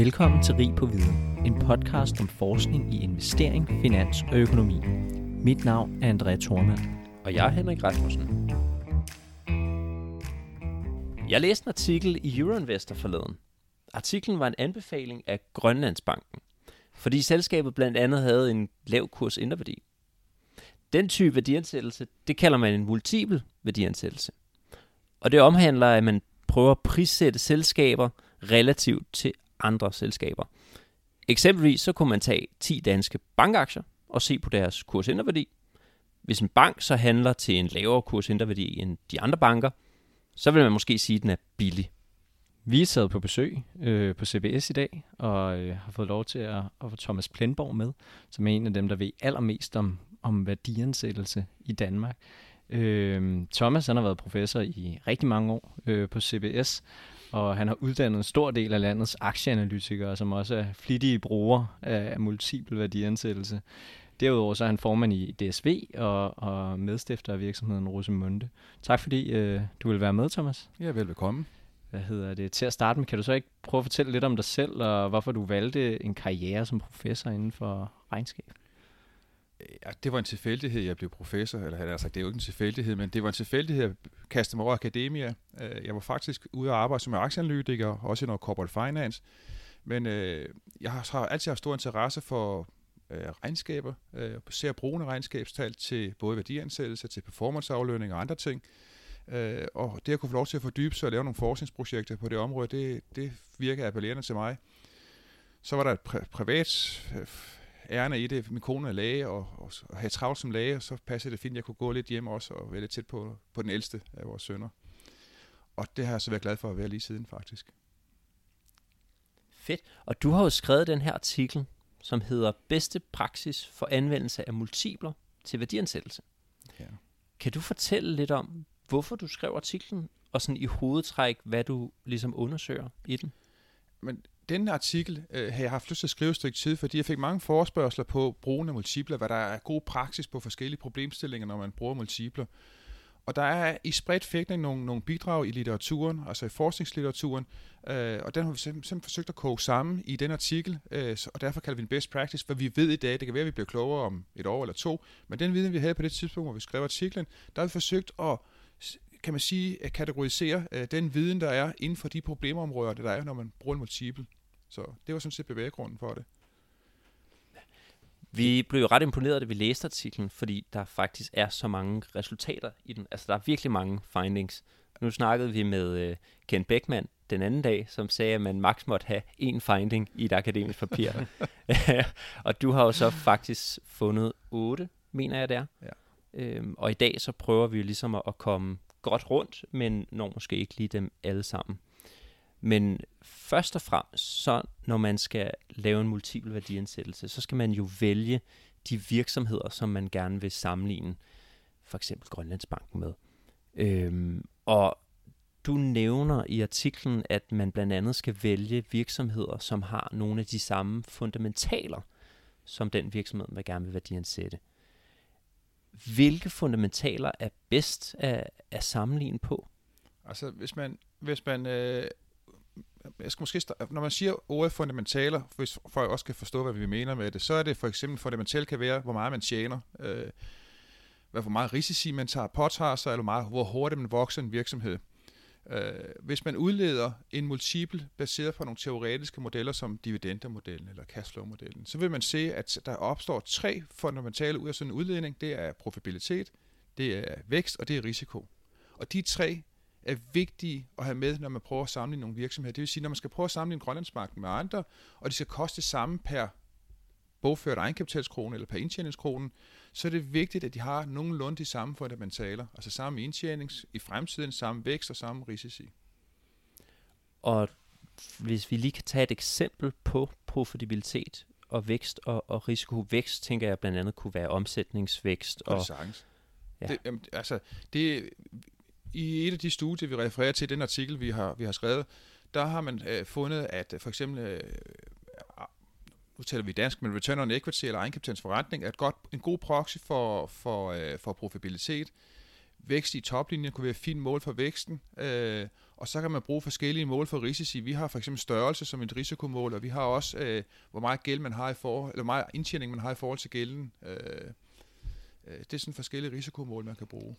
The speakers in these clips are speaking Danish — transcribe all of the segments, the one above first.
Velkommen til Rig på Viden, en podcast om forskning i investering, finans og økonomi. Mit navn er André Thormand. Og jeg er Henrik Rasmussen. Jeg læste en artikel i Euroinvestor forleden. Artiklen var en anbefaling af Grønlandsbanken, fordi selskabet blandt andet havde en lav kurs inderværdi. Den type værdiansættelse, det kalder man en multiple værdiansættelse. Og det omhandler, at man prøver at prissætte selskaber relativt til andre selskaber. Eksempelvis så kunne man tage 10 danske bankaktier og se på deres kursinterværdi. Hvis en bank så handler til en lavere kursinterværdi end de andre banker, så vil man måske sige, at den er billig. Vi er på besøg øh, på CBS i dag, og øh, har fået lov til at, at få Thomas Plenborg med, som er en af dem, der ved allermest om, om værdiansættelse i Danmark. Øh, Thomas han har været professor i rigtig mange år øh, på CBS, og han har uddannet en stor del af landets aktieanalytikere, som også er flittige brugere af multiple værdiansættelse. Derudover så er han formand i DSV og, og medstifter af virksomheden Rosemunde. Tak fordi øh, du vil være med, Thomas. Ja, velbekomme. Hvad hedder det? Til at starte med, kan du så ikke prøve at fortælle lidt om dig selv, og hvorfor du valgte en karriere som professor inden for regnskab? Ja, det var en tilfældighed, jeg blev professor, eller han har sagt, det er jo ikke en tilfældighed, men det var en tilfældighed, at kaste mig over akademia. Øh, jeg var faktisk ude at arbejde som aktieanalytiker, også i noget corporate finance, men øh, jeg har altid haft stor interesse for øh, regnskaber, øh, ser brugende regnskabstal til både værdiansættelse, til performanceaflønning og andre ting. Øh, og det at kunne få lov til at fordybe sig og lave nogle forskningsprojekter på det område, det, det virker appellerende til mig. Så var der et pri- privat øh, ærende i det. Min kone er læge, og, og, og have travlt som læge, og så passede det fint, jeg kunne gå lidt hjem også, og være lidt tæt på, på den ældste af vores sønner. Og det har jeg så været glad for at være lige siden, faktisk. Fedt. Og du har jo skrevet den her artikel, som hedder Bedste praksis for anvendelse af multipler til værdiansættelse. Ja. Kan du fortælle lidt om, hvorfor du skrev artiklen, og sådan i hovedtræk, hvad du ligesom undersøger i den? Men den artikel øh, har jeg haft lyst til at skrive et stykke tid, fordi jeg fik mange forespørgseler på brugen af multipler, hvad der er god praksis på forskellige problemstillinger, når man bruger multipler. Og der er i spredt fægtning nogle, nogle bidrag i litteraturen, altså i forskningslitteraturen, øh, og den har vi simpelthen forsøgt at koge sammen i den artikel, øh, og derfor kalder vi den best practice, for vi ved i dag, det kan være, at vi bliver klogere om et år eller to, men den viden, vi havde på det tidspunkt, hvor vi skrev artiklen, der har vi forsøgt at kan man sige, at kategorisere øh, den viden, der er inden for de problemområder, der er, når man bruger en multiple. Så det var sådan set bevæggrunden for det. Vi blev ret imponeret, da vi læste artiklen, fordi der faktisk er så mange resultater i den. Altså, der er virkelig mange findings. Nu snakkede vi med uh, Ken Beckmann den anden dag, som sagde, at man maks måtte have én finding i et akademisk papir. og du har jo så faktisk fundet otte, mener jeg det er. Ja. Øhm, og i dag så prøver vi jo ligesom at, at komme godt rundt, men når måske ikke lige dem alle sammen. Men først og fremmest, så når man skal lave en multiple værdiansættelse, så skal man jo vælge de virksomheder, som man gerne vil sammenligne for eksempel Grønlandsbanken med. Øhm, og du nævner i artiklen, at man blandt andet skal vælge virksomheder, som har nogle af de samme fundamentaler, som den virksomhed, man gerne vil værdiansætte. Hvilke fundamentaler er bedst at, at sammenligne på? Altså, hvis man, hvis man øh, jeg skal måske starte, når man siger ordet fundamentaler, hvis folk også kan forstå, hvad vi mener med det, så er det for eksempel fundamentalt kan være, hvor meget man tjener, øh, hvor meget risici man tager, påtager sig, eller meget, hvor hurtigt man vokser en virksomhed. Øh, hvis man udleder en multiple baseret på nogle teoretiske modeller som dividendermodellen eller cashflow-modellen, så vil man se, at der opstår tre fundamentale ud af sådan en udledning. Det er profitabilitet, det er vækst og det er risiko. Og de tre er vigtige at have med, når man prøver at sammenligne nogle virksomheder. Det vil sige, når man skal prøve at sammenligne Grønlandsbanken med andre, og de skal koste samme per bogført egenkapitalskrone eller per indtjeningskrone, så er det vigtigt, at de har nogenlunde de samme fundamentaler, altså samme indtjening i fremtiden, samme vækst og samme risici. Og hvis vi lige kan tage et eksempel på profitabilitet og vækst og, og risikovækst, tænker jeg blandt andet kunne være omsætningsvækst. Og, og ja. det, jamen, altså, det, i et af de studier, vi refererer til, den artikel, vi har, vi har skrevet, der har man øh, fundet, at for eksempel, øh, nu taler vi dansk, men return on equity eller egenkapitalens forretning er et godt, en god proxy for, for, øh, for profitabilitet. Vækst i toplinjen kunne være et fint mål for væksten, øh, Og så kan man bruge forskellige mål for risici. Vi har for eksempel størrelse som et risikomål, og vi har også, øh, hvor meget gæld man har i forhold, eller hvor meget indtjening man har i forhold til gælden. Øh, øh det er sådan forskellige risikomål, man kan bruge.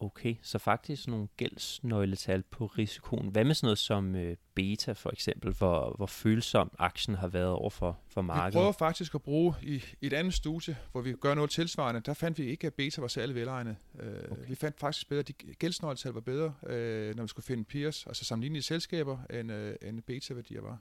Okay, så faktisk nogle gældsnøgletal på risikoen. Hvad med sådan noget som øh, beta for eksempel, hvor, hvor følsom aktien har været over for, for markedet? Vi prøver faktisk at bruge i, et andet studie, hvor vi gør noget tilsvarende. Der fandt vi ikke, at beta var særlig velegnet. Øh, okay. Vi fandt faktisk bedre, at de gældsnøgletal var bedre, øh, når vi skulle finde peers, altså sammenlignelige selskaber, end, øh, end beta-værdier var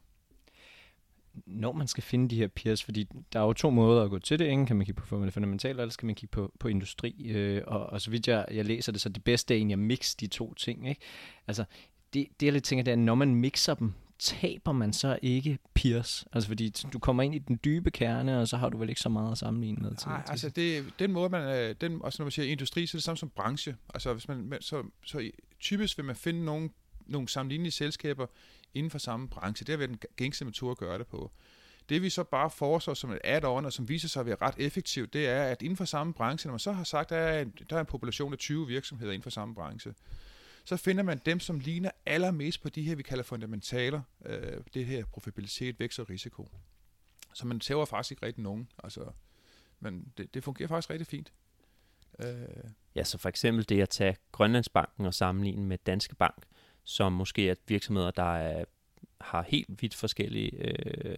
når man skal finde de her peers, fordi der er jo to måder at gå til det. Ingen kan man kigge på fundamentalt, eller skal man kigge på, på industri. Øh, og, og så vidt jeg, jeg læser det, så det bedste er egentlig at mixe de to ting. Ikke? Altså, det, det jeg lidt tænker, det er, når man mixer dem, taber man så ikke peers? Altså fordi du kommer ind i den dybe kerne, og så har du vel ikke så meget at sammenligne med til. Nej, altså det, den måde man, øh, den, også når man siger industri, så er det samme som branche. Altså hvis man, så, så typisk vil man finde nogle, nogle sammenlignelige selskaber inden for samme branche. Det har været den gængse metode at gøre det på. Det vi så bare foreslår som et add-on, og som viser sig at være ret effektivt, det er, at inden for samme branche, når man så har sagt, at der er en, der er en population af 20 virksomheder inden for samme branche, så finder man dem, som ligner allermest på de her, vi kalder fundamentaler, øh, det her profitabilitet, vækst og risiko. Så man tæver faktisk ikke rigtig nogen. Altså, men det, det fungerer faktisk rigtig fint. Øh. Ja, så for eksempel det at tage Grønlandsbanken og sammenligne med Danske Bank, som måske er virksomheder, der er, har helt vidt forskellige øh,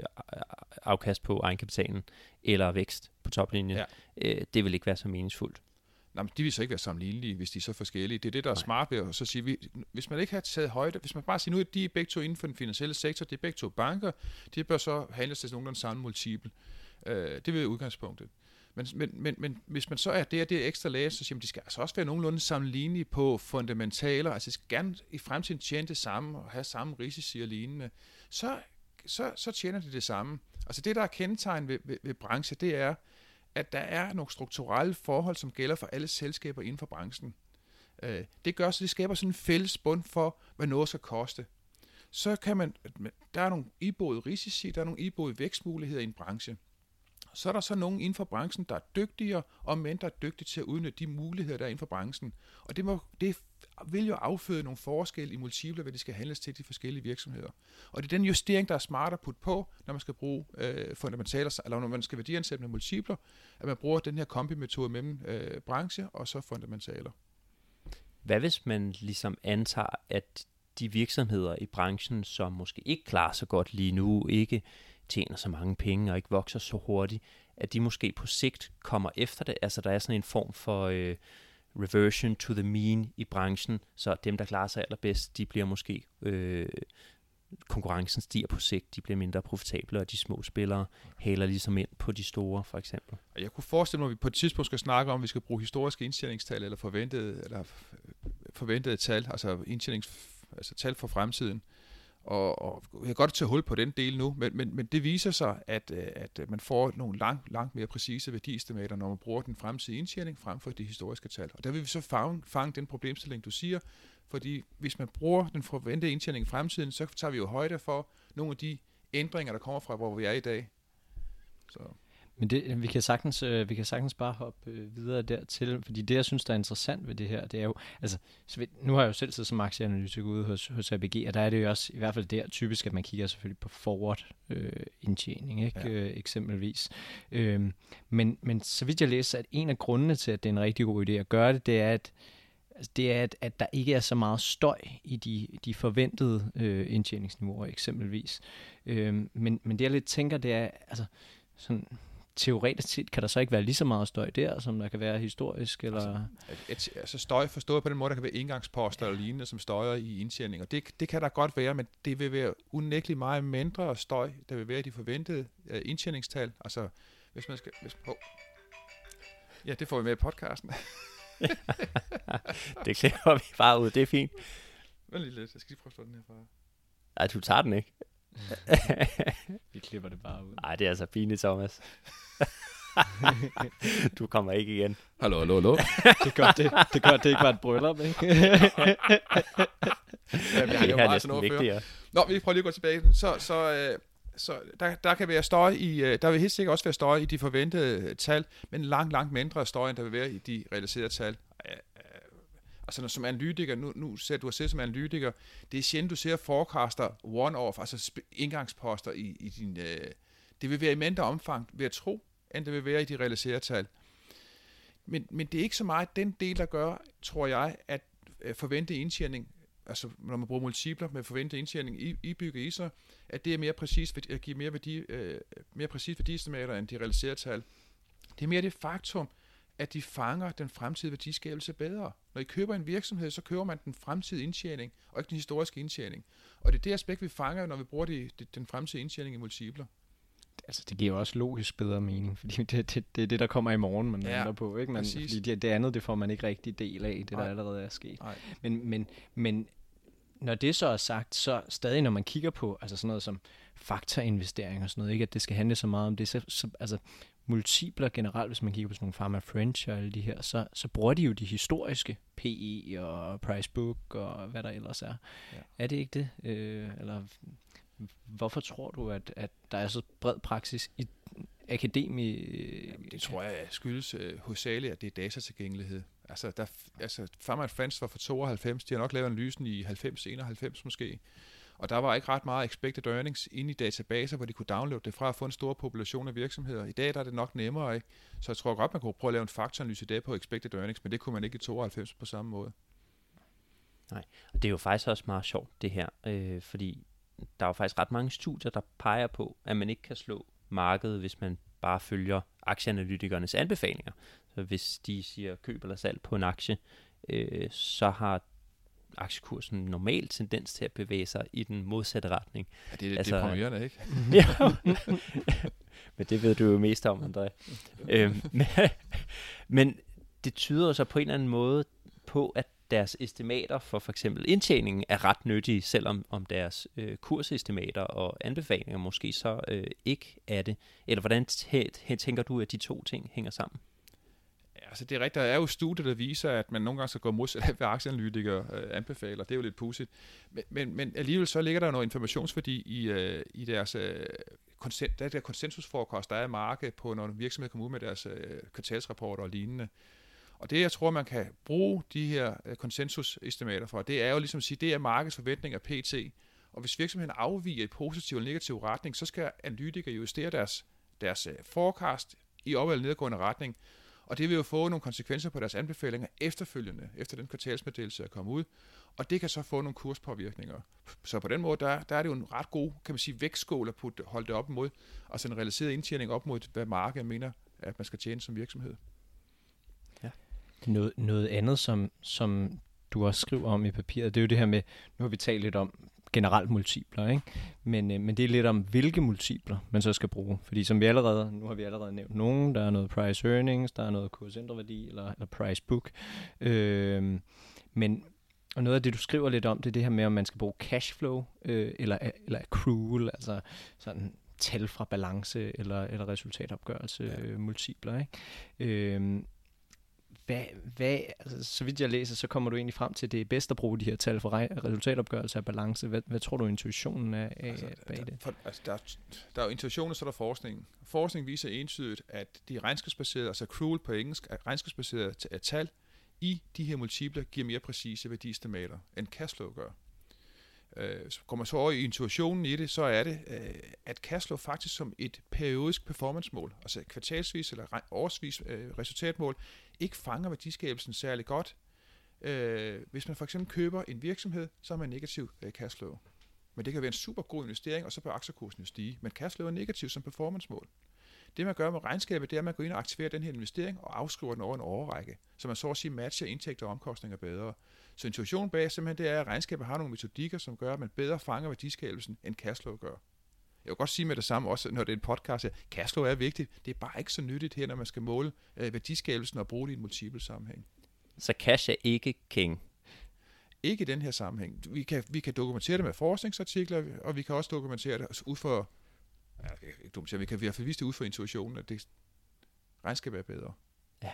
afkast på egenkapitalen, eller vækst på toplinjen. Ja. Øh, det vil ikke være så meningsfuldt. Nej, men de vil så ikke være sammenlignelige, hvis de er så forskellige. Det er det, der er Nej. smart ved at så sige, vi, hvis man ikke har taget højde, hvis man bare siger, nu er de begge to inden for den finansielle sektor, det er begge to banker, de bør så handles til nogenlunde samme multiple. Øh, det vil være udgangspunktet. Men, men, men, men hvis man så er det, det er ekstra læge, så siger man, de skal altså også være nogenlunde sammenlignelige på fundamentaler, altså de skal gerne i fremtiden tjene det samme og have samme risici og lignende, så, så, så tjener de det samme. Altså det, der er kendetegn ved, ved, ved branche, det er, at der er nogle strukturelle forhold, som gælder for alle selskaber inden for branchen. Øh, det gør så, det skaber sådan en fælles bund for, hvad noget skal koste. Så kan man, der er nogle iboede risici, der er nogle iboede vækstmuligheder i en branche så er der så nogen inden for branchen, der er dygtigere, og mænd, der er dygtige til at udnytte de muligheder, der er inden for branchen. Og det, må, det vil jo afføde nogle forskelle i multiple, hvad de skal handles til de forskellige virksomheder. Og det er den justering, der er smart at putte på, når man skal bruge øh, fundamentaler, eller når man skal værdiansætte med multipler, at man bruger den her kombimetode mellem øh, branche og så fundamentaler. Hvad hvis man ligesom antager, at de virksomheder i branchen, som måske ikke klarer sig godt lige nu, ikke tjener så mange penge og ikke vokser så hurtigt, at de måske på sigt kommer efter det. Altså der er sådan en form for øh, reversion to the mean i branchen, så dem, der klarer sig allerbedst, de bliver måske... Øh, konkurrencen stiger på sigt, de bliver mindre profitable, og de små spillere haler ligesom ind på de store, for eksempel. Jeg kunne forestille mig, at vi på et tidspunkt skal snakke om, at vi skal bruge historiske indtjeningstal, eller forventede, eller forventede tal, altså indtjenings, altså tal for fremtiden. Og, og jeg kan godt tage hul på den del nu, men, men, men det viser sig, at, øh, at man får nogle langt, langt mere præcise værdiestimater, når man bruger den fremtidige indtjening frem for de historiske tal. Og der vil vi så fange, fange den problemstilling, du siger, fordi hvis man bruger den forventede indtjening i fremtiden, så tager vi jo højde for nogle af de ændringer, der kommer fra, hvor vi er i dag. Så. Men det, vi, kan sagtens, øh, vi kan sagtens bare hoppe øh, videre dertil, fordi det, jeg synes, der er interessant ved det her, det er jo, altså, vi, nu har jeg jo selv siddet som aktieanalytiker ude hos, hos ABG, og der er det jo også, i hvert fald der, typisk, at man kigger selvfølgelig på forward øh, indtjening, ikke? Ja. Øh, eksempelvis. Øh, men, men så vidt jeg læser, at en af grundene til, at det er en rigtig god idé at gøre det, det er, at altså det er, at, at der ikke er så meget støj i de, de forventede øh, indtjeningsniveauer eksempelvis. Øh, men, men det jeg lidt tænker, det er, altså sådan, teoretisk set kan der så ikke være lige så meget støj der, som der kan være historisk? Eller? Altså, et, altså støj forstået på den måde, der kan være indgangsposter eller lignende, som støjer i indtjening. Og det, det kan der godt være, men det vil være unægteligt meget mindre støj, der vil være de forventede indtjeningstal. Altså, hvis man skal... Hvis, oh. Ja, det får vi med i podcasten. det klipper vi bare ud, det er fint. Vent lige lidt, jeg skal lige prøve at slå den her fra. Nej, du tager den ikke. Vi klipper det bare ud. Nej, det er altså pinligt, Thomas. du kommer ikke igen. Hallo, hallo, hallo. det er godt, det, det, er godt, det ikke var et bryllup, ikke? ja, jeg har jo meget sådan noget før. Nå, vi prøver lige at gå tilbage. Så, så, øh, så der, der kan være støj i, øh, der vil helt sikkert også være støj i de forventede tal, men langt, langt mindre støj, end der vil være i de realiserede tal. Altså når, som analytiker, nu, nu ser du selv som analytiker, det er sjældent, du ser forecaster one-off, altså indgangsposter i, i din... Øh, det vil være i mindre omfang, ved at tro, end det vil være i de realiserede tal. Men, men det er ikke så meget den del, der gør, tror jeg, at forventet forvente indtjening, altså når man bruger multipler med forventet indtjening i, i bygge i sig, at det er mere præcis, at give mere, værdi, øh, mere præcis værdiestimater end de realiserede tal. Det er mere det faktum, at de fanger den fremtidige værdiskabelse bedre. Når I køber en virksomhed, så køber man den fremtidige indtjening, og ikke den historiske indtjening. Og det er det aspekt, vi fanger, når vi bruger de, de, den fremtidige indtjening i multipler altså det giver også logisk bedre mening, fordi det, det, det er det, der kommer i morgen, man ja, på, ikke? Man, fordi det, det andet, det får man ikke rigtig del af, det Nej. der allerede er sket. Nej. Men, men, men når det så er sagt, så stadig når man kigger på altså sådan noget som faktainvestering og sådan noget, ikke at det skal handle så meget om det, så, så altså multipler generelt, hvis man kigger på sådan nogle Pharma French og alle de her, så, så bruger de jo de historiske PE og price book og hvad der ellers er. Ja. Er det ikke det? Øh, eller Hvorfor tror du, at, at der er så bred praksis i akademi? Jamen, det tror jeg skyldes uh, hovedsageligt, at det er datatilgængelighed. Altså, der, altså Pharma Friends var for 92, de har nok lavet analysen i 90-91 måske. Og der var ikke ret meget expected earnings inde i databaser, hvor de kunne downloade det fra at få en stor population af virksomheder. I dag der er det nok nemmere, ikke? Så jeg tror godt, man kunne prøve at lave en faktoranalyse i dag på expected earnings, men det kunne man ikke i 92 på samme måde. Nej, og det er jo faktisk også meget sjovt det her, øh, fordi der er jo faktisk ret mange studier, der peger på, at man ikke kan slå markedet, hvis man bare følger aktieanalytikernes anbefalinger. Så hvis de siger køb eller salg på en aktie, øh, så har aktiekursen normal tendens til at bevæge sig i den modsatte retning. Ja, det er altså, deprimerende, ikke? ja, men det ved du jo mest om, André. øhm, men, men det tyder så på en eller anden måde på, at deres estimater for for eksempel indtjeningen er ret nyttige, selvom om deres øh, kursestimater og anbefalinger måske så øh, ikke er det. Eller hvordan tænker du, at de to ting hænger sammen? Altså det er rigtigt. Der er jo studier, der viser, at man nogle gange skal gå modsat af, hvad aktieanalytikere øh, anbefaler. Det er jo lidt pudsigt. Men, men, men alligevel så ligger der noget informationsværdi i, øh, i deres øh, konsens, der, der der er i markedet på, når virksomheder kommer ud med deres øh, kvartalsrapporter og lignende. Og det, jeg tror, man kan bruge de her øh, konsensusestimater for, det er jo ligesom at sige, det er markedets forventning af PT. Og hvis virksomheden afviger i positiv eller negativ retning, så skal analytikere justere deres, deres øh, forecast i op- eller nedgående retning. Og det vil jo få nogle konsekvenser på deres anbefalinger efterfølgende, efter den kvartalsmeddelelse er kommet ud. Og det kan så få nogle kurspåvirkninger. Så på den måde, der, der er det jo en ret god, kan man sige, vægtskål at putte, holde det op mod, så en realiseret indtjening op mod, hvad markedet mener, at man skal tjene som virksomhed. Ja. Noget, noget andet, som, som du også skriver om i papiret, det er jo det her med, nu har vi talt lidt om generelt multipler, ikke? Men, øh, men det er lidt om, hvilke multipler man så skal bruge. Fordi som vi allerede, nu har vi allerede nævnt nogen, der er noget price earnings, der er noget kursindreværdi eller, eller price book. Øh, men og noget af det, du skriver lidt om, det er det her med, om man skal bruge cashflow øh, eller, eller accrual, altså sådan tal fra balance eller, eller resultatopgørelse ja. øh, multipler. Ikke? Øh, hvad, hvad, altså, så vidt jeg læser, så kommer du egentlig frem til, at det er bedst at bruge de her tal for resultatopgørelse af balance. Hvad, hvad tror du, intuitionen er af, altså, bag det? For, altså, der, der er jo intuition, og så er der forskning. Forskning viser entydigt, at de regnskabsbaserede, altså accrual på engelsk, regnskabsbaserede tal i de her multiple giver mere præcise værdiestimater, end cashflow gør. Øh, så kommer så over i intuitionen i det, så er det, øh, at cashflow faktisk som et periodisk performance-mål, altså kvartalsvis eller årsvis øh, resultatmål, ikke fanger værdiskabelsen særlig godt. Øh, hvis man for eksempel køber en virksomhed, så har man negativ øh, cashflow. Men det kan være en super god investering, og så bør aktiekursen jo stige. Men cashflow er negativ som performance-mål. Det man gør med regnskabet, det er, at man går ind og aktiverer den her investering og afskriver den over en overrække, så man så at sige matcher indtægter og omkostninger bedre. Så intuitionen bag simpelthen det er, at regnskabet har nogle metodikker, som gør, at man bedre fanger værdiskabelsen, end cashflow gør. Jeg vil godt sige med det samme, også når det er en podcast, at cashflow er vigtigt. Det er bare ikke så nyttigt her, når man skal måle øh, værdiskabelsen og bruge det i en multiple sammenhæng. Så cash er ikke king? Ikke i den her sammenhæng. Vi kan, vi kan dokumentere det med forskningsartikler, og vi kan også dokumentere det ud for, ja, ikke dokumentere, vi kan i hvert fald vise det ud for intuitionen, at det regnskab er bedre. Ja.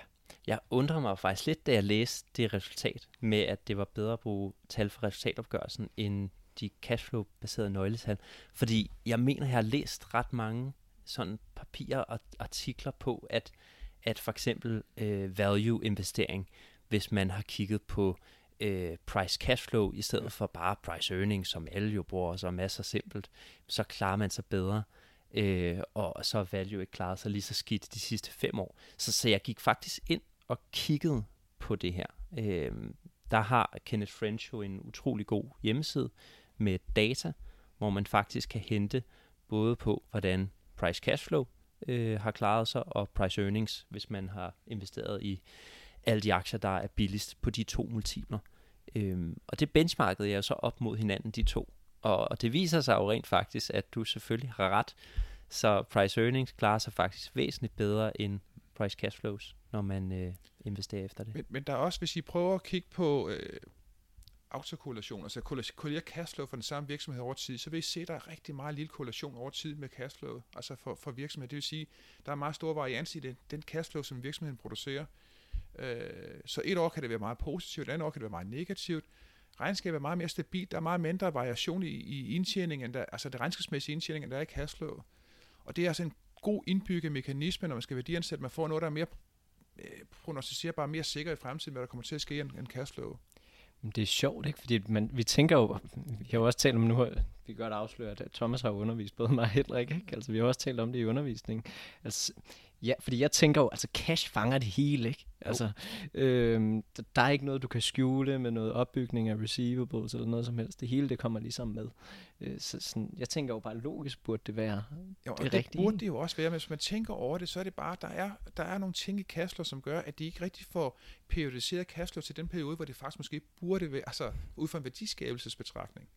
Jeg undrer mig faktisk lidt, da jeg læste det resultat med, at det var bedre at bruge tal for resultatopgørelsen end de cashflow-baserede nøgletal. Fordi jeg mener, jeg har læst ret mange sådan papirer og artikler på, at, at for eksempel øh, value-investering, hvis man har kigget på øh, price cash flow, i stedet for bare price earning, som alle jo bruger, og så er masser simpelt, så klarer man sig bedre. Øh, og så har value ikke klaret sig lige så skidt de sidste fem år. Så, så jeg gik faktisk ind og kiggede på det her. Øh, der har Kenneth French jo en utrolig god hjemmeside med data, hvor man faktisk kan hente både på, hvordan price cash flow øh, har klaret sig, og price earnings, hvis man har investeret i alle de aktier, der er billigst på de to multipler. Øhm, og det benchmarkede jeg så op mod hinanden, de to. Og, og det viser sig jo rent faktisk, at du selvfølgelig har ret. Så price earnings klarer sig faktisk væsentligt bedre end price cash flows, når man øh, investerer efter det. Men, men der er også, hvis I prøver at kigge på øh, autokorrelation, altså korrelere cashflow for den samme virksomhed over tid, så vil I se, at der er rigtig meget lille korrelation over tid med cashflow, altså for, for virksomheden. Det vil sige, der er meget stor varians i den, den cashflow, som virksomheden producerer. Øh, så et år kan det være meget positivt, et andet år kan det være meget negativt. Regnskabet er meget mere stabilt, der er meget mindre variation i, i indtjeningen, der, altså det regnskabsmæssige indtjening, der er i cashflow. Og det er altså en god indbygget mekanisme, når man skal værdiansætte. Man får noget, der er mere øh, prognostiserbart, mere sikker i fremtiden, hvad der kommer til at ske end, end cashflow. Det er sjovt, ikke? Fordi man, vi tænker jo, vi har jo også talt om nu, vi kan godt afsløre, at Thomas har undervist både mig og Henrik, ikke? Altså, vi har også talt om det i undervisningen. Altså, Ja, fordi jeg tænker jo, altså cash fanger det hele, ikke? Altså, øhm, der er ikke noget, du kan skjule med noget opbygning af receivables eller noget som helst. Det hele, det kommer ligesom med. Øh, så sådan, jeg tænker jo bare, logisk burde det være jo, det, det rigtige. burde det jo også være, men hvis man tænker over det, så er det bare, der er, der er nogle ting i cashflow, som gør, at de ikke rigtig får periodiseret cashflow til den periode, hvor det faktisk måske burde være, altså ud fra en værdiskabelsesbetragtning.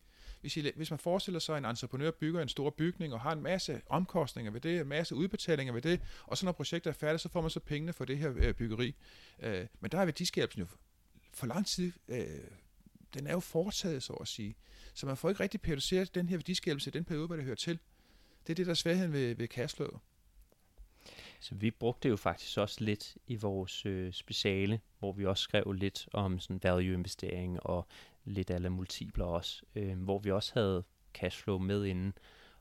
Hvis, I, hvis man forestiller sig, at en entreprenør bygger en stor bygning og har en masse omkostninger ved det, en masse udbetalinger ved det, og så når projektet er færdigt, så får man så pengene for det her øh, byggeri. Øh, men der er værdiskabelsen jo for lang tid, øh, den er jo foretaget, så at sige. Så man får ikke rigtig periodiseret den her værdiskabelse i den periode, hvor det hører til. Det er det, der er svagheden ved, ved cashflow. Så vi brugte jo faktisk også lidt i vores øh, speciale, hvor vi også skrev lidt om sådan value-investering og lidt alle multipler også, øh, hvor vi også havde cashflow med inden.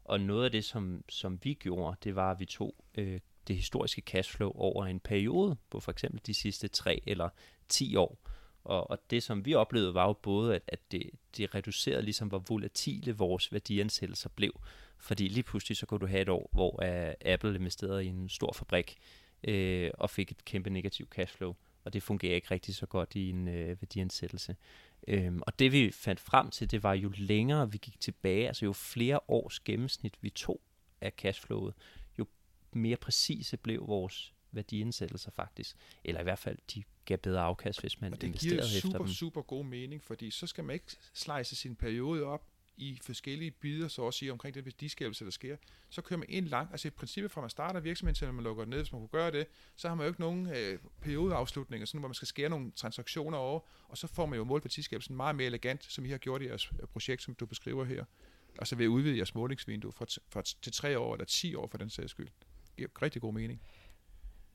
Og noget af det, som, som vi gjorde, det var, at vi tog øh, det historiske cashflow over en periode på for eksempel de sidste 3 eller 10 år. Og, og det, som vi oplevede, var jo både, at, at det, det reducerede ligesom, hvor volatile vores værdiansættelser blev. Fordi lige pludselig, så kunne du have et år, hvor uh, Apple investerede i en stor fabrik øh, og fik et kæmpe negativt cashflow. Og det fungerer ikke rigtig så godt i en øh, værdiansættelse. Øhm, og det vi fandt frem til, det var jo længere vi gik tilbage, altså jo flere års gennemsnit vi tog af cashflowet, jo mere præcise blev vores værdiansættelser faktisk. Eller i hvert fald, de gav bedre afkast, hvis man investerede efter dem. det giver super, super god mening, fordi så skal man ikke slice sin periode op i forskellige bidder, så også i omkring den værdiskabelse, der sker. Så kører man ind langt, altså i princippet fra man starter virksomheden til man lukker ned, hvis man kunne gøre det, så har man jo ikke nogen øh, periodeafslutninger, sådan, hvor man skal skære nogle transaktioner over, og så får man jo målt værdiskabelsen meget mere elegant, som I har gjort i jeres øh, projekt, som du beskriver her. Altså ved at udvide jeres målingsvindue fra, fra til tre år eller ti år for den sags skyld. Det giver rigtig god mening.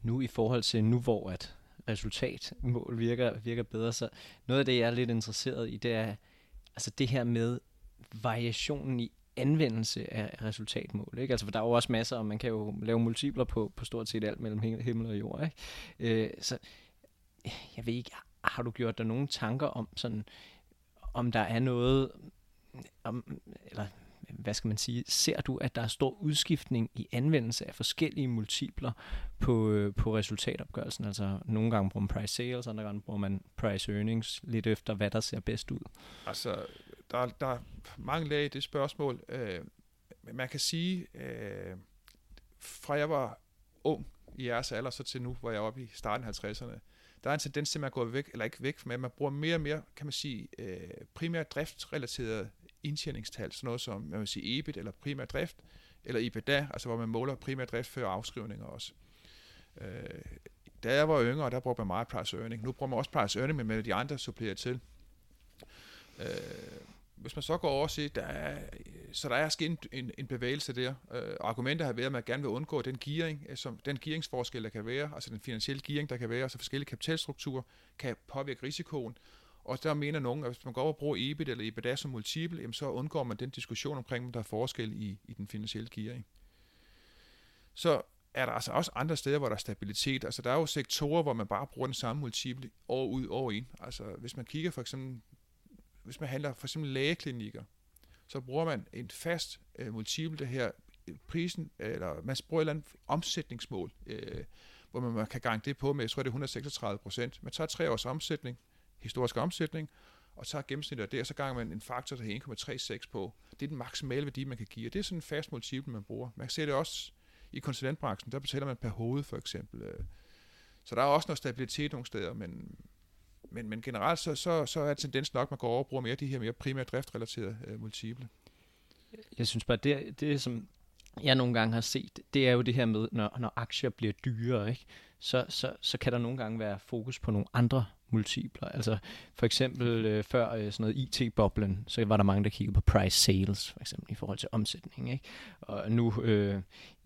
Nu i forhold til nu, hvor at resultatmål virker, virker bedre, så noget af det, jeg er lidt interesseret i, det er altså det her med variationen i anvendelse af resultatmål. Ikke? Altså, for der er jo også masser, og man kan jo lave multipler på, på stort set alt mellem himmel og jord. Ikke? Øh, så jeg ved ikke, har du gjort dig nogle tanker om sådan, om der er noget, om, eller hvad skal man sige, ser du, at der er stor udskiftning i anvendelse af forskellige multipler på, øh, på resultatopgørelsen? Altså nogle gange bruger man price sales, andre gange bruger man price earnings, lidt efter hvad der ser bedst ud. Altså, der, der er mange lag i det spørgsmål. Øh, man kan sige, øh, fra jeg var ung i jeres alder, så til nu, hvor jeg er oppe i starten af 50'erne, der er en tendens til, at man går væk, eller ikke væk, men man bruger mere og mere, kan man sige, øh, primært driftsrelaterede indtjeningstal, sådan noget som, man vil sige, EBIT eller primær drift, eller EBITDA, altså hvor man måler primær drift før afskrivninger også. Øh, da jeg var yngre, der brugte man meget price earning. Nu bruger man også price earning, men med de andre supplerer til. Øh, hvis man så går over og siger, der er, øh, så der er sket en, en, en bevægelse der. Øh, argumentet har været, at man gerne vil undgå den gearing, øh, som, den gearingsforskel, der kan være, altså den finansielle gearing, der kan være, altså forskellige kapitalstrukturer, kan påvirke risikoen. Og der mener nogen, at hvis man går over og bruger EBIT eller EBITDA som multiple, jamen så undgår man den diskussion omkring, om der er forskel i, i den finansielle gearing. Så er der altså også andre steder, hvor der er stabilitet. Altså, der er jo sektorer, hvor man bare bruger den samme multiple år ud, år ind. Altså, hvis man kigger for eksempel, hvis man handler for eksempel lægeklinikker, så bruger man en fast øh, multiple, det her øh, prisen, eller man bruger et eller andet omsætningsmål, øh, hvor man, man kan gange det på med, jeg tror det er 136 procent. Man tager tre års omsætning, historisk omsætning, og tager gennemsnittet af det, og så ganger man en faktor, der hedder 1,36 på. Det er den maksimale værdi, man kan give, og det er sådan en fast multiple, man bruger. Man kan se det også i konsulentbranchen, der betaler man per hoved for eksempel. Øh. Så der er også noget stabilitet nogle steder, men, men, men generelt så, så, så er tendensen nok, at man går over og bruger mere de her mere primært driftrelaterede øh, multiple. Jeg synes bare, det, det som jeg nogle gange har set, det er jo det her med, når, når aktier bliver dyrere, ikke? Så, så, så kan der nogle gange være fokus på nogle andre multipler. Altså for eksempel øh, før øh, sådan noget IT-boblen, så var der mange, der kiggede på price sales, for eksempel i forhold til omsætning. Ikke? Og nu, øh,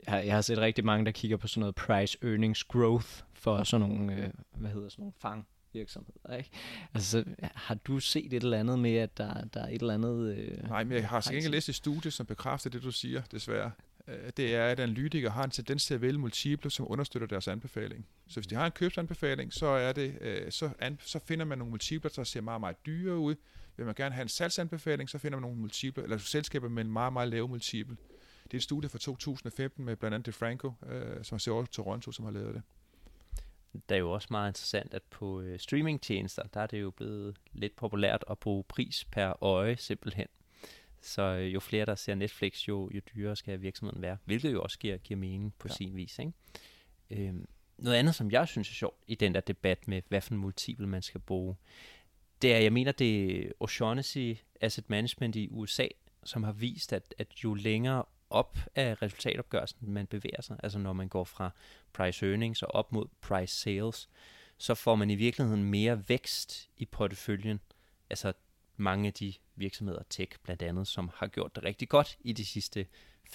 jeg, jeg har set rigtig mange, der kigger på sådan noget price earnings growth for sådan nogle, øh, hvad hedder sådan nogle fang virksomheder. Ikke? Altså, så, har du set et eller andet med, at der, der er et eller andet... Øh, Nej, men jeg har ikke læst et studie, som bekræfter det, du siger, desværre. Øh, det er, at analytikere har en tendens til at vælge multiple, som understøtter deres anbefaling. Så hvis de har en købsanbefaling, så, er det, øh, så, an, så finder man nogle multipler, der ser meget, meget dyre ud. Vil man gerne have en salgsanbefaling, så finder man nogle multipler, eller selskaber med en meget, meget lave multiple. Det er et studie fra 2015 med blandt andet DeFranco, øh, som ser over Toronto, som har lavet det. Det er jo også meget interessant, at på øh, streamingtjenester, der er det jo blevet lidt populært at bruge pris per øje simpelthen. Så øh, jo flere, der ser Netflix, jo, jo dyrere skal virksomheden være. Hvilket jo også giver, giver mening på ja. sin vis. Ikke? Øhm, noget andet, som jeg synes er sjovt i den der debat med, hvad for en multiple man skal bruge, det er, jeg mener, det er O'Shaughnessy Asset Management i USA, som har vist, at, at jo længere op af resultatopgørelsen man bevæger sig, altså når man går fra price earnings og op mod price sales, så får man i virkeligheden mere vækst i porteføljen. Altså mange af de virksomheder, tech blandt andet, som har gjort det rigtig godt i de sidste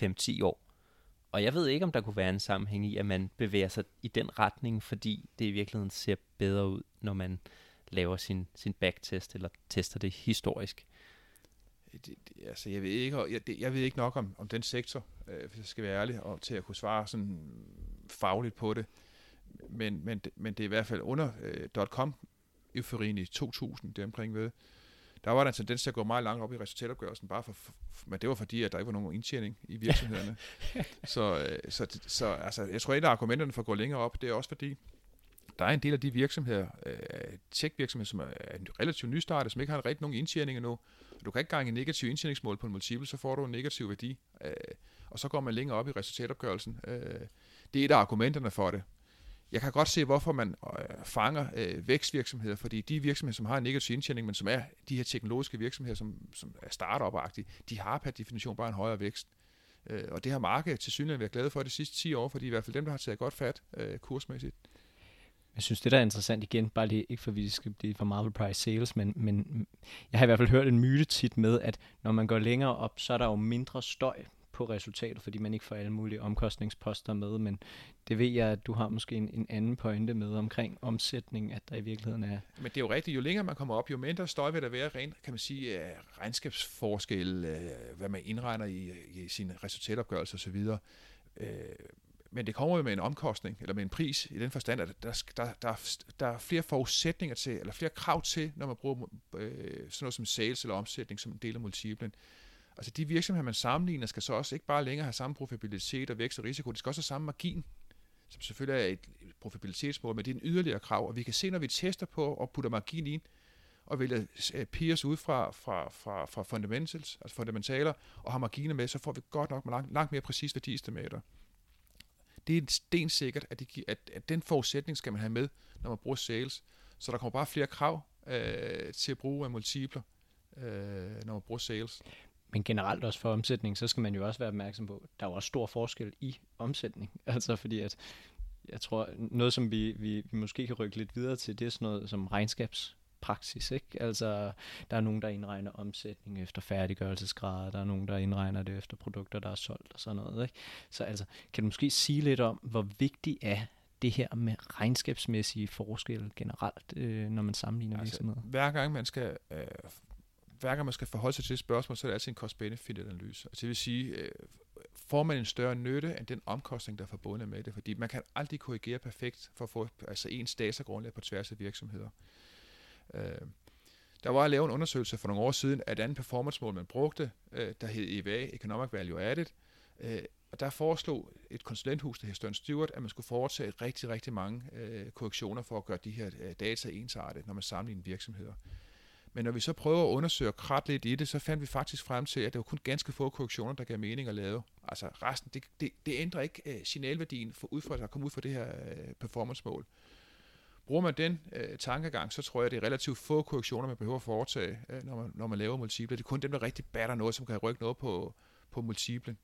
5-10 år. Og jeg ved ikke, om der kunne være en sammenhæng i, at man bevæger sig i den retning, fordi det i virkeligheden ser bedre ud, når man laver sin, sin backtest eller tester det historisk. Det, det, altså, jeg ved ikke, jeg, det, jeg ved ikke nok om, om den sektor, øh, hvis jeg skal være ærlig, og til at kunne svare sådan fagligt på det. Men, men, men det er i hvert fald under øh, .com euforien i 2000, det omkring ved, der var der en tendens til at gå meget langt op i resultatopgørelsen, bare for, men det var fordi, at der ikke var nogen indtjening i virksomhederne. så, øh, så, så altså, jeg tror, at et af argumenterne for at gå længere op, det er også fordi, der er en del af de virksomheder, øh, tech-virksomheder, som er relativt nystartet, som ikke har rigtig nogen indtjening endnu. Du kan ikke gange en negativ indtjeningsmål på en multiple, så får du en negativ værdi. Øh, og så går man længere op i resultatopgørelsen. Øh, det er et af argumenterne for det jeg kan godt se, hvorfor man øh, fanger øh, vækstvirksomheder, fordi de virksomheder, som har en negativ indtjening, men som er de her teknologiske virksomheder, som, som er startup de har per definition bare en højere vækst. Øh, og det har markedet til synligheden været glade for de sidste 10 år, fordi i hvert fald dem, der har taget godt fat øh, kursmæssigt. Jeg synes, det der er interessant igen, bare lige, ikke for vi skal blive for Marvel Price Sales, men, men jeg har i hvert fald hørt en myte tit med, at når man går længere op, så er der jo mindre støj på resultatet, fordi man ikke får alle mulige omkostningsposter med, men det ved jeg, at du har måske en, en anden pointe med omkring omsætning, at der i virkeligheden er... Men det er jo rigtigt, jo længere man kommer op, jo mindre støj vil der være rent, kan man sige, øh, regnskabsforskel, øh, hvad man indregner i, i sin resultatopgørelse osv., men det kommer jo med en omkostning, eller med en pris, i den forstand, at der, der, der, der er flere forudsætninger til, eller flere krav til, når man bruger øh, sådan noget som sales eller omsætning som en del af multiplen. Altså de virksomheder, man sammenligner, skal så også ikke bare længere have samme profitabilitet og vækst og risiko, de skal også have samme margin, som selvfølgelig er et profitabilitetsmål, men det er en yderligere krav, og vi kan se, når vi tester på og putter margin ind, og vælger øh, peers ud fra, fra, fra, fra fundamentals, altså fundamentaler, og har marginer med, så får vi godt nok langt, langt mere præcis værdiestimater. Det er stensikkert, at, de, at, at den forudsætning skal man have med, når man bruger sales. Så der kommer bare flere krav øh, til at bruge af multipler, øh, når man bruger sales. Men generelt også for omsætning, så skal man jo også være opmærksom på, at der er jo også stor forskel i omsætning. Altså fordi at, jeg tror, noget som vi, vi, vi måske kan rykke lidt videre til, det er sådan noget som regnskabspraksis. Ikke? Altså, der er nogen, der indregner omsætning efter færdiggørelsesgrader, der er nogen, der indregner det efter produkter, der er solgt og sådan noget. Ikke? Så altså, kan du måske sige lidt om, hvor vigtigt er det her med regnskabsmæssige forskelle generelt, øh, når man sammenligner altså, virksomheder? Hver gang man skal øh, hver gang man skal forholde sig til et spørgsmål, så er det altid en cost-benefit-analyse. Altså det vil sige, øh, får man en større nytte end den omkostning, der er forbundet med det. Fordi man kan aldrig korrigere perfekt for at få altså ens datagrundlag på tværs af virksomheder. Øh, der var lavet en undersøgelse for nogle år siden af et andet performance-mål, man brugte, øh, der hed EVA, Economic Value Added. Øh, og der foreslog et konsulenthus, der hed Stern Stewart, at man skulle foretage rigtig, rigtig mange øh, korrektioner for at gøre de her øh, data ensartet, når man sammenligner virksomheder. Men når vi så prøver at undersøge krat lidt i det, så fandt vi faktisk frem til, at det var kun ganske få korrektioner, der gav mening at lave. Altså resten, det, det, det ændrer ikke øh, signalværdien for ud fra, at komme ud fra det her øh, performance-mål. Bruger man den øh, tankegang, så tror jeg, det er relativt få korrektioner, man behøver at foretage, øh, når, man, når man laver multiple. Det er kun dem, der rigtig batter noget, som kan rykke noget på, på multiplen.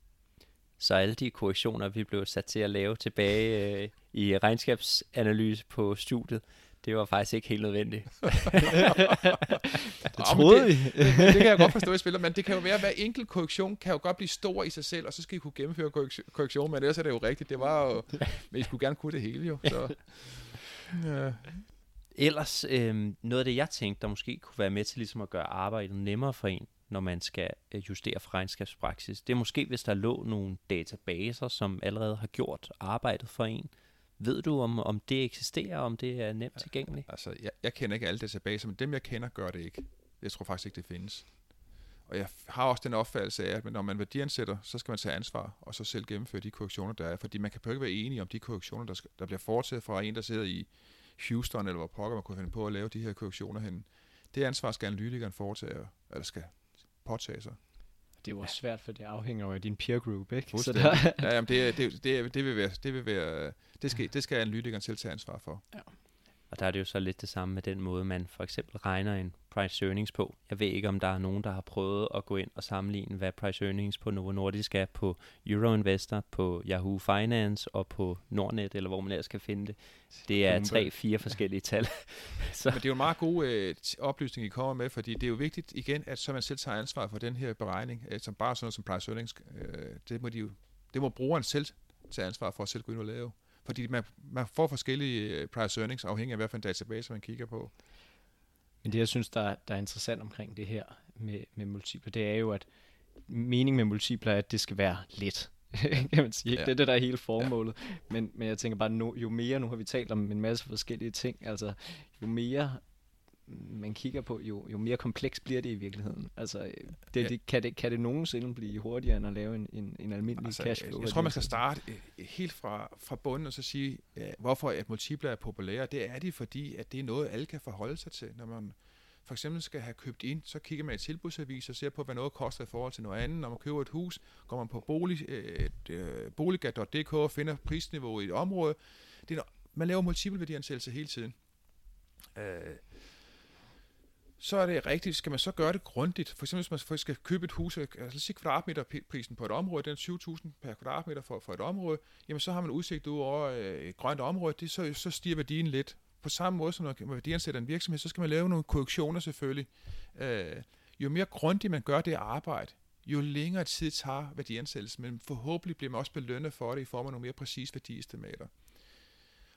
Så alle de korrektioner, vi blev sat til at lave tilbage øh, i regnskabsanalyse på studiet, det var faktisk ikke helt nødvendigt. det troede vi. det, det, det, kan jeg godt forstå, at spiller, men det kan jo være, at hver enkelt korrektion kan jo godt blive stor i sig selv, og så skal I kunne gennemføre korrektion, men ellers er det jo rigtigt. Det var jo, men I skulle gerne kunne det hele jo. Så. Ja. Ellers, øh, noget af det, jeg tænkte, der måske kunne være med til ligesom at gøre arbejdet nemmere for en, når man skal øh, justere for regnskabspraksis, det er måske, hvis der lå nogle databaser, som allerede har gjort arbejdet for en. Ved du, om, om det eksisterer, om det er nemt tilgængeligt? Altså, jeg, jeg kender ikke alle databaser, men dem, jeg kender, gør det ikke. Jeg tror faktisk ikke, det findes. Og jeg har også den opfattelse af, at når man værdiansætter, så skal man tage ansvar, og så selv gennemføre de korrektioner, der er. Fordi man kan ikke være enige om de korrektioner, der, skal, der bliver foretaget fra en, der sidder i Houston, eller hvor pokker man kunne finde på at lave de her korrektioner hen. Det ansvar skal analytikeren foretage, eller skal påtage sig. Det er jo også svært, for det afhænger jo af din peer group, ikke? Så der... ja, jamen det, det, det, det, vil være, det vil være, det skal, det skal analytikeren selv tage ansvar for. Ja. Og der er det jo så lidt det samme med den måde, man for eksempel regner en price earnings på. Jeg ved ikke, om der er nogen, der har prøvet at gå ind og sammenligne, hvad price earnings på Novo Nordisk er på Euroinvestor, på Yahoo Finance og på Nordnet, eller hvor man ellers kan finde det. Det er tre-fire forskellige tal. så. Men det er jo en meget god øh, oplysning, I kommer med, fordi det er jo vigtigt igen, at så man selv tager ansvar for den her beregning, øh, som bare sådan noget som price earnings, øh, det må de jo, det må brugeren selv tage ansvar for at selv gå ind og lave. Fordi man, man får forskellige øh, price earnings, afhængig af hvilken database man kigger på. Men det, jeg synes, der, der er interessant omkring det her med, med multipler, det er jo, at meningen med multipler er, at det skal være let. kan man sige. Ja. Det er det, der er hele formålet. Ja. Men, men jeg tænker bare, no, jo mere, nu har vi talt om en masse forskellige ting, altså jo mere man kigger på, jo, jo mere kompleks bliver det i virkeligheden. Altså, det, ja. det, kan, det, kan det nogensinde blive hurtigere end at lave en, en, en almindelig altså, cashflow? Jeg tror, man skal starte øh, helt fra, fra bunden og så sige, ja, hvorfor at multipler er populære. Det er de, fordi at det er noget, alle kan forholde sig til. Når man for eksempel skal have købt ind, så kigger man i tilbudsavis og ser på, hvad noget koster i forhold til noget andet. Når man køber et hus, går man på bolig, øh, øh boliggat.dk og finder prisniveauet i et område. Det er, man laver multiple værdiansættelse hele tiden. Øh, så er det rigtigt. Skal man så gøre det grundigt? For eksempel, hvis man skal købe et hus, altså sige kvadratmeterprisen på et område, den er 20.000 per kvadratmeter for, for et område, jamen så har man udsigt ud over øh, et grønt område, det, så, så stiger værdien lidt. På samme måde som når man værdiansætter en virksomhed, så skal man lave nogle korrektioner selvfølgelig. Øh, jo mere grundigt man gør det arbejde, jo længere tid tager værdiansættelsen, men forhåbentlig bliver man også belønnet for det i form af nogle mere præcise værdiestimater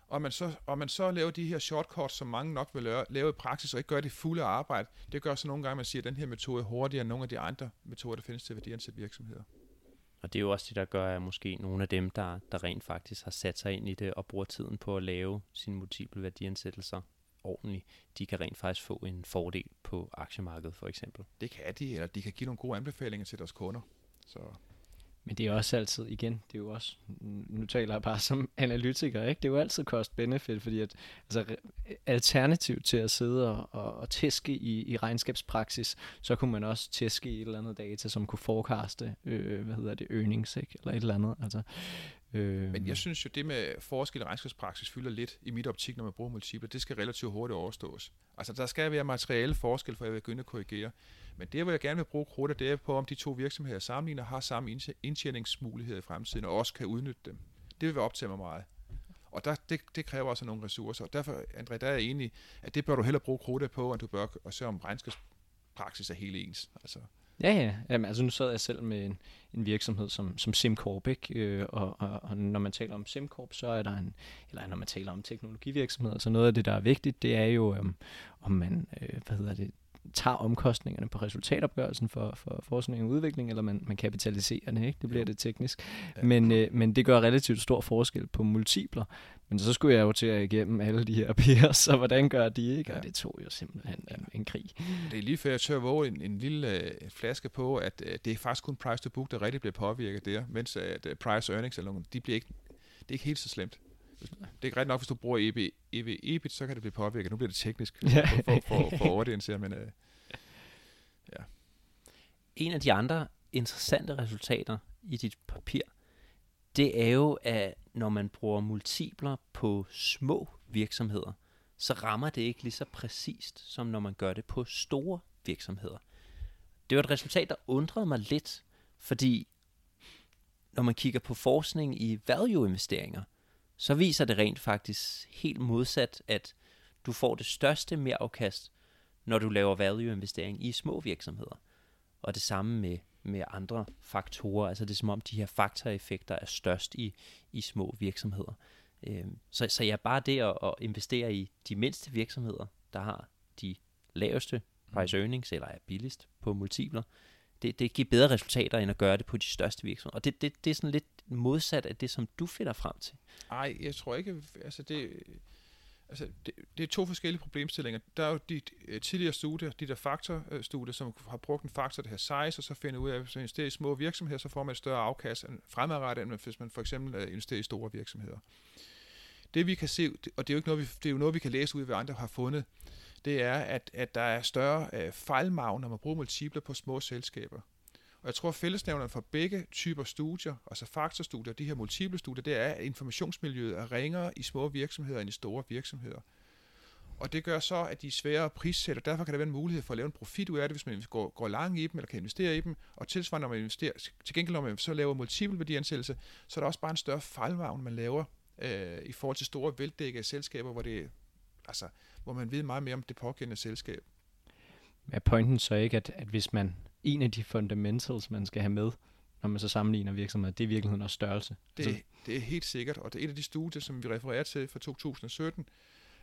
og man, så, og man så laver de her shortcuts, som mange nok vil lave, lave i praksis, og ikke gøre det fulde arbejde, det gør så nogle gange, at man siger, at den her metode er hurtigere end nogle af de andre metoder, der findes til værdiansætte virksomheder. Og det er jo også det, der gør, at måske nogle af dem, der, der rent faktisk har sat sig ind i det og bruger tiden på at lave sine multiple værdiansættelser ordentligt, de kan rent faktisk få en fordel på aktiemarkedet for eksempel. Det kan de, eller de kan give nogle gode anbefalinger til deres kunder. Så men det er også altid, igen, det er jo også, nu taler jeg bare som analytiker, ikke? det er jo altid cost-benefit, fordi at, altså, alternativ til at sidde og, og, og tæske i, i regnskabspraksis, så kunne man også tæske i et eller andet data, som kunne forecaste, øh, hvad hedder det, earnings, ikke? eller et eller andet. Altså, øh, Men jeg synes jo, det med forskel i regnskabspraksis fylder lidt i mit optik, når man bruger multipler. Det skal relativt hurtigt overstås. Altså, der skal være materielle forskel, for at jeg vil begynde at korrigere. Men det, hvor jeg gerne vil bruge krudter, det er på, om de to virksomheder sammenligner har samme indtjeningsmuligheder i fremtiden, og også kan udnytte dem. Det vil være op til mig meget. Og der, det, det kræver også nogle ressourcer. Og derfor, André, der er jeg enig, at det bør du hellere bruge krudter på, end du bør og se om regnskabspraksis er helt ens. Altså. Ja, ja. Jamen, altså nu sad jeg selv med en, en virksomhed som, som SimCorp, ikke? Øh, og, og, og, når man taler om SimCorp, så er der en, eller når man taler om teknologivirksomheder, så noget af det, der er vigtigt, det er jo, um, om man, øh, hvad hedder det, tager omkostningerne på resultatopgørelsen for, for forskning og udvikling, eller man, man kapitaliserer det, ikke? det bliver det teknisk. Ja. Men, øh, men det gør relativt stor forskel på multipler. Men så skulle jeg jo til at igennem alle de her peers, så hvordan gør de ikke? Ja. Og det tog jo simpelthen ja. en, en krig. Det er lige før jeg tør våge en, en lille øh, flaske på, at øh, det er faktisk kun price to book, der rigtig bliver påvirket der, mens at øh, price earnings eller nogen, de bliver ikke, det er ikke helt så slemt. Det er ikke ret nok, hvis du bruger EB, EB, EBIT, så kan det blive påvirket. Nu bliver det teknisk ja. for, for, for, for overdelen, men øh, ja. En af de andre interessante resultater i dit papir, det er jo, at når man bruger multipler på små virksomheder, så rammer det ikke lige så præcist, som når man gør det på store virksomheder. Det var et resultat, der undrede mig lidt, fordi når man kigger på forskning i value-investeringer, så viser det rent faktisk helt modsat, at du får det største merafkast, når du laver value-investering i små virksomheder. Og det samme med, med andre faktorer. Altså det er som om, de her faktoreffekter er størst i, i små virksomheder. Øhm, så, så ja, bare det at, at investere i de mindste virksomheder, der har de laveste price earnings, eller er billigst på multipler, det, det giver bedre resultater, end at gøre det på de største virksomheder. Og det, det, det er sådan lidt modsat af det, som du finder frem til. Nej, jeg tror ikke, altså det, altså det, det er to forskellige problemstillinger. Der er jo de øh, tidligere studier, de der faktorstudier, som har brugt en faktor, der her size, og så finder ud af, at hvis man investerer i små virksomheder, så får man et større afkast fremadrettet, end hvis man for eksempel øh, investerer i store virksomheder. Det vi kan se, og det er jo, ikke noget, vi, det er jo noget, vi kan læse ud, hvad andre har fundet, det er, at, at der er større øh, fejlmag, når man bruger multipler på små selskaber. Og jeg tror, at for begge typer studier, altså faktorstudier, de her multiple studier, det er, at informationsmiljøet er ringere i små virksomheder end i store virksomheder. Og det gør så, at de er sværere at prissætte, og derfor kan der være en mulighed for at lave en profit ud af det, hvis man går, går lang i dem, eller kan investere i dem. Og tilsvarende, når man investerer, til gengæld når man så laver multiple værdiansættelse, så er der også bare en større fejlvagn, man laver øh, i forhold til store veldækkede selskaber, hvor, det, altså, hvor man ved meget mere om det pågældende selskab. Er pointen så ikke, at, at hvis man en af de fundamentals, man skal have med, når man så sammenligner virksomheder, det er i virkeligheden også størrelse. Det, altså, det er helt sikkert, og det er et af de studier, som vi refererer til fra 2017,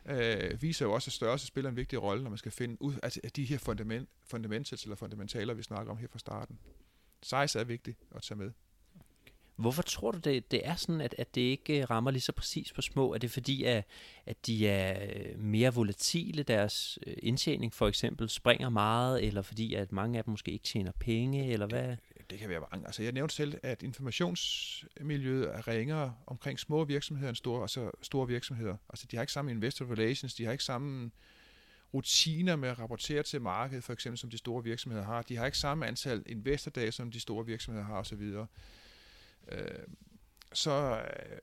øh, viser jo også, at størrelse spiller en vigtig rolle, når man skal finde ud af de her fundament, fundamentals eller fundamentaler, vi snakker om her fra starten. Size er vigtigt at tage med. Hvorfor tror du, det, det er sådan, at, at det ikke øh, rammer lige så præcis på små? Er det fordi, at, at de er øh, mere volatile, deres øh, indtjening for eksempel springer meget, eller fordi at mange af dem måske ikke tjener penge, eller hvad? Det, det kan være mange. Altså, jeg nævnte selv, at informationsmiljøet er ringere omkring små virksomheder end store, altså store virksomheder. Altså, de har ikke samme investor relations, de har ikke samme rutiner med at rapportere til markedet, for eksempel som de store virksomheder har. De har ikke samme antal investordage, som de store virksomheder har osv. Øh, så øh,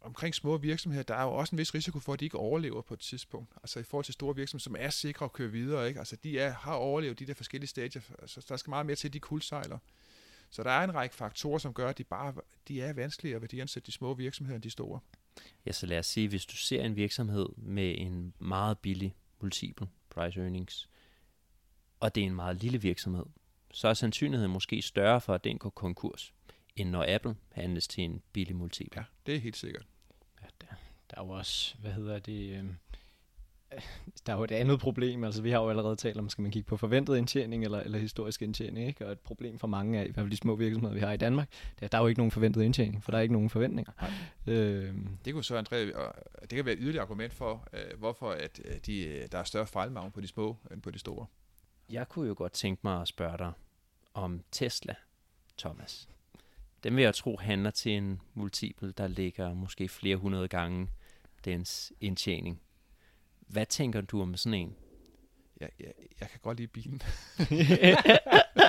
omkring små virksomheder, der er jo også en vis risiko for, at de ikke overlever på et tidspunkt. Altså i forhold til store virksomheder, som er sikre at køre videre, ikke? Altså de er, har overlevet de der forskellige stadier, altså der skal meget mere til, at de kuldsejler. Så der er en række faktorer, som gør, at de bare de er vanskeligere at værdiansætte de små virksomheder end de store. Ja, så lad os sige, hvis du ser en virksomhed med en meget billig multiple price earnings, og det er en meget lille virksomhed, så er sandsynligheden måske større for, at den går konkurs end når Apple handles til en billig multiple. Ja, det er helt sikkert. Ja, der, der er jo også, hvad hedder det, øh, der er jo et andet problem. Altså, vi har jo allerede talt om, skal man kigge på forventet indtjening eller, eller historisk indtjening, ikke? Og et problem for mange af, i hvert fald de små virksomheder, vi har i Danmark, det er, der er jo ikke nogen forventet indtjening, for der er ikke nogen forventninger. Øh, det kunne så, André, det kan være et yderligere argument for, øh, hvorfor at øh, de, der er større fejlmavn på de små end på de store. Jeg kunne jo godt tænke mig at spørge dig om Tesla, Thomas den vil jeg tro handler til en multiple, der ligger måske flere hundrede gange dens indtjening. Hvad tænker du om sådan en? Ja, ja, jeg kan godt lide bilen.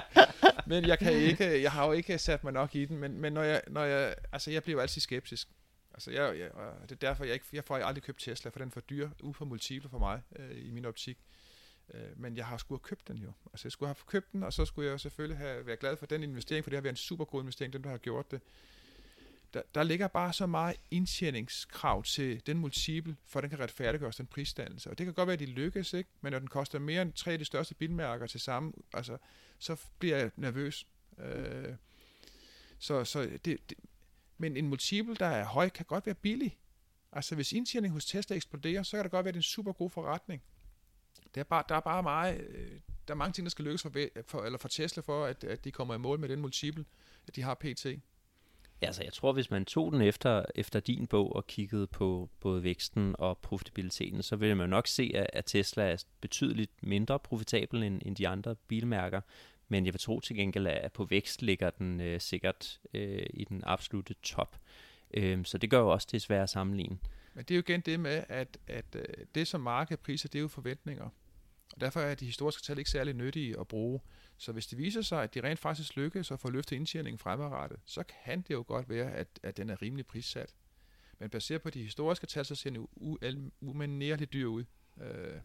men jeg kan ikke, jeg har jo ikke sat mig nok i den, men, men når jeg, når jeg, altså jeg bliver altid skeptisk. Altså jeg, jeg, det er derfor, jeg, ikke, jeg får aldrig købt Tesla, for den er for dyr, ud for multiple for mig, øh, i min optik. Øh, Øh, men jeg har skulle have købt den jo. Altså jeg skulle have købt den, og så skulle jeg selvfølgelig have været glad for den investering, for det har været en super god investering, den der har gjort det. Der, der ligger bare så meget indtjeningskrav til den multiple, for den kan retfærdiggøres den prisdannelse. Og det kan godt være, at de lykkes, ikke? men når den koster mere end tre af de største bilmærker til sammen, altså, så bliver jeg nervøs. Øh, så så det, det, men en multiple, der er høj, kan godt være billig. Altså hvis indtjeningen hos Tesla eksploderer, så kan det godt være, at det er en super god forretning. Det er bare, der er bare meget, øh, der er mange ting, der skal lykkes for, for, eller for Tesla for, at, at de kommer i mål med den multiple, at de har PT. Ja, altså jeg tror, hvis man tog den efter, efter din bog og kiggede på både væksten og profitabiliteten, så ville man nok se, at, at Tesla er betydeligt mindre profitabel end, end de andre bilmærker. Men jeg vil tro til gengæld, at på vækst ligger den øh, sikkert øh, i den absolute top. Øh, så det gør jo også det svære at sammenligne. Men det er jo igen det med, at, at øh, det som markedpriser, det er jo forventninger. Og derfor er de historiske tal ikke særlig nyttige at bruge. Så hvis det viser sig, at de rent faktisk lykkes at få løftet indtjeningen fremadrettet, så kan det jo godt være, at, at den er rimelig prissat. Men baseret på de historiske tal, så ser den jo umanerligt dyr ud. Øh,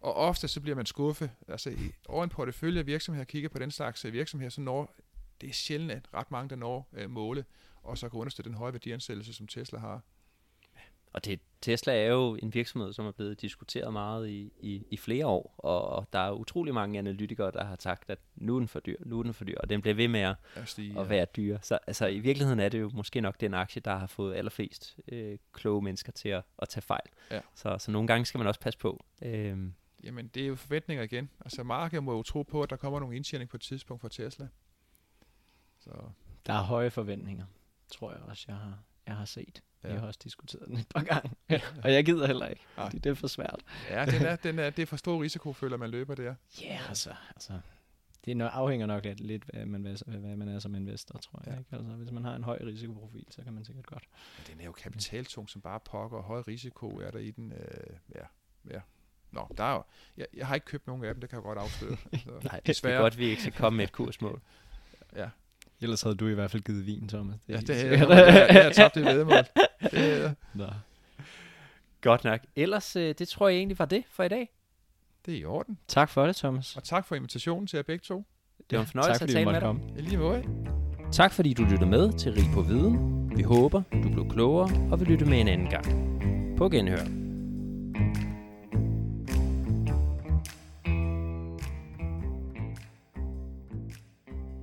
og ofte så bliver man skuffet. Altså over en portefølje af virksomheder, kigger på den slags øh, virksomheder, så når det er sjældent, at ret mange der når øh, måle, og så kan understøtte den høje værdiansættelse, som Tesla har. Og det, Tesla er jo en virksomhed, som er blevet diskuteret meget i, i, i flere år, og, og der er utrolig mange analytikere, der har sagt, at nu er den for dyr, nu er den for dyr, og den bliver ved med at, stige, at være dyr. Så altså, i virkeligheden er det jo måske nok den aktie, der har fået allerflest øh, kloge mennesker til at, at tage fejl. Ja. Så, så nogle gange skal man også passe på. Øhm. Jamen, det er jo forventninger igen. Altså, markedet må jo tro på, at der kommer nogle indtjening på et tidspunkt for Tesla. Så. Der er høje forventninger, tror jeg også, jeg har, jeg har set. Ja. Jeg har også diskuteret den et par gange, og jeg gider heller ikke, Nej. fordi det er for svært. Ja, den er, den er, det er for stor risiko, føler man løber der. Ja, yeah, altså, altså det nok, afhænger nok lidt, lidt hvad, man, hvad man er som investor, tror jeg. Ja. Ikke? Altså, hvis man har en høj risikoprofil, så kan man sikkert godt. Men den er jo kapitaltung, som bare pokker, og høj risiko er der i den. Øh, ja, ja. Nå, der er jo, jeg, jeg har ikke købt nogen af dem, det kan jeg godt afsløre. Så, Nej, det er godt, vi ikke skal komme med et kursmål. ja, Ellers havde du i hvert fald givet vin, Thomas. Det ja, det havde jeg. Jeg, jeg har tabt det vedmål. Det, Nå. Godt nok. Ellers, øh, det tror jeg egentlig var det for i dag. Det er i orden. Tak for det, Thomas. Og tak for invitationen til jer begge to. Det var en fornøjelse tak, at tale med dig. Jeg lige måde. Tak fordi du lyttede med til Rig på Viden. Vi håber, du blev klogere og vil lytte med en anden gang. På genhør.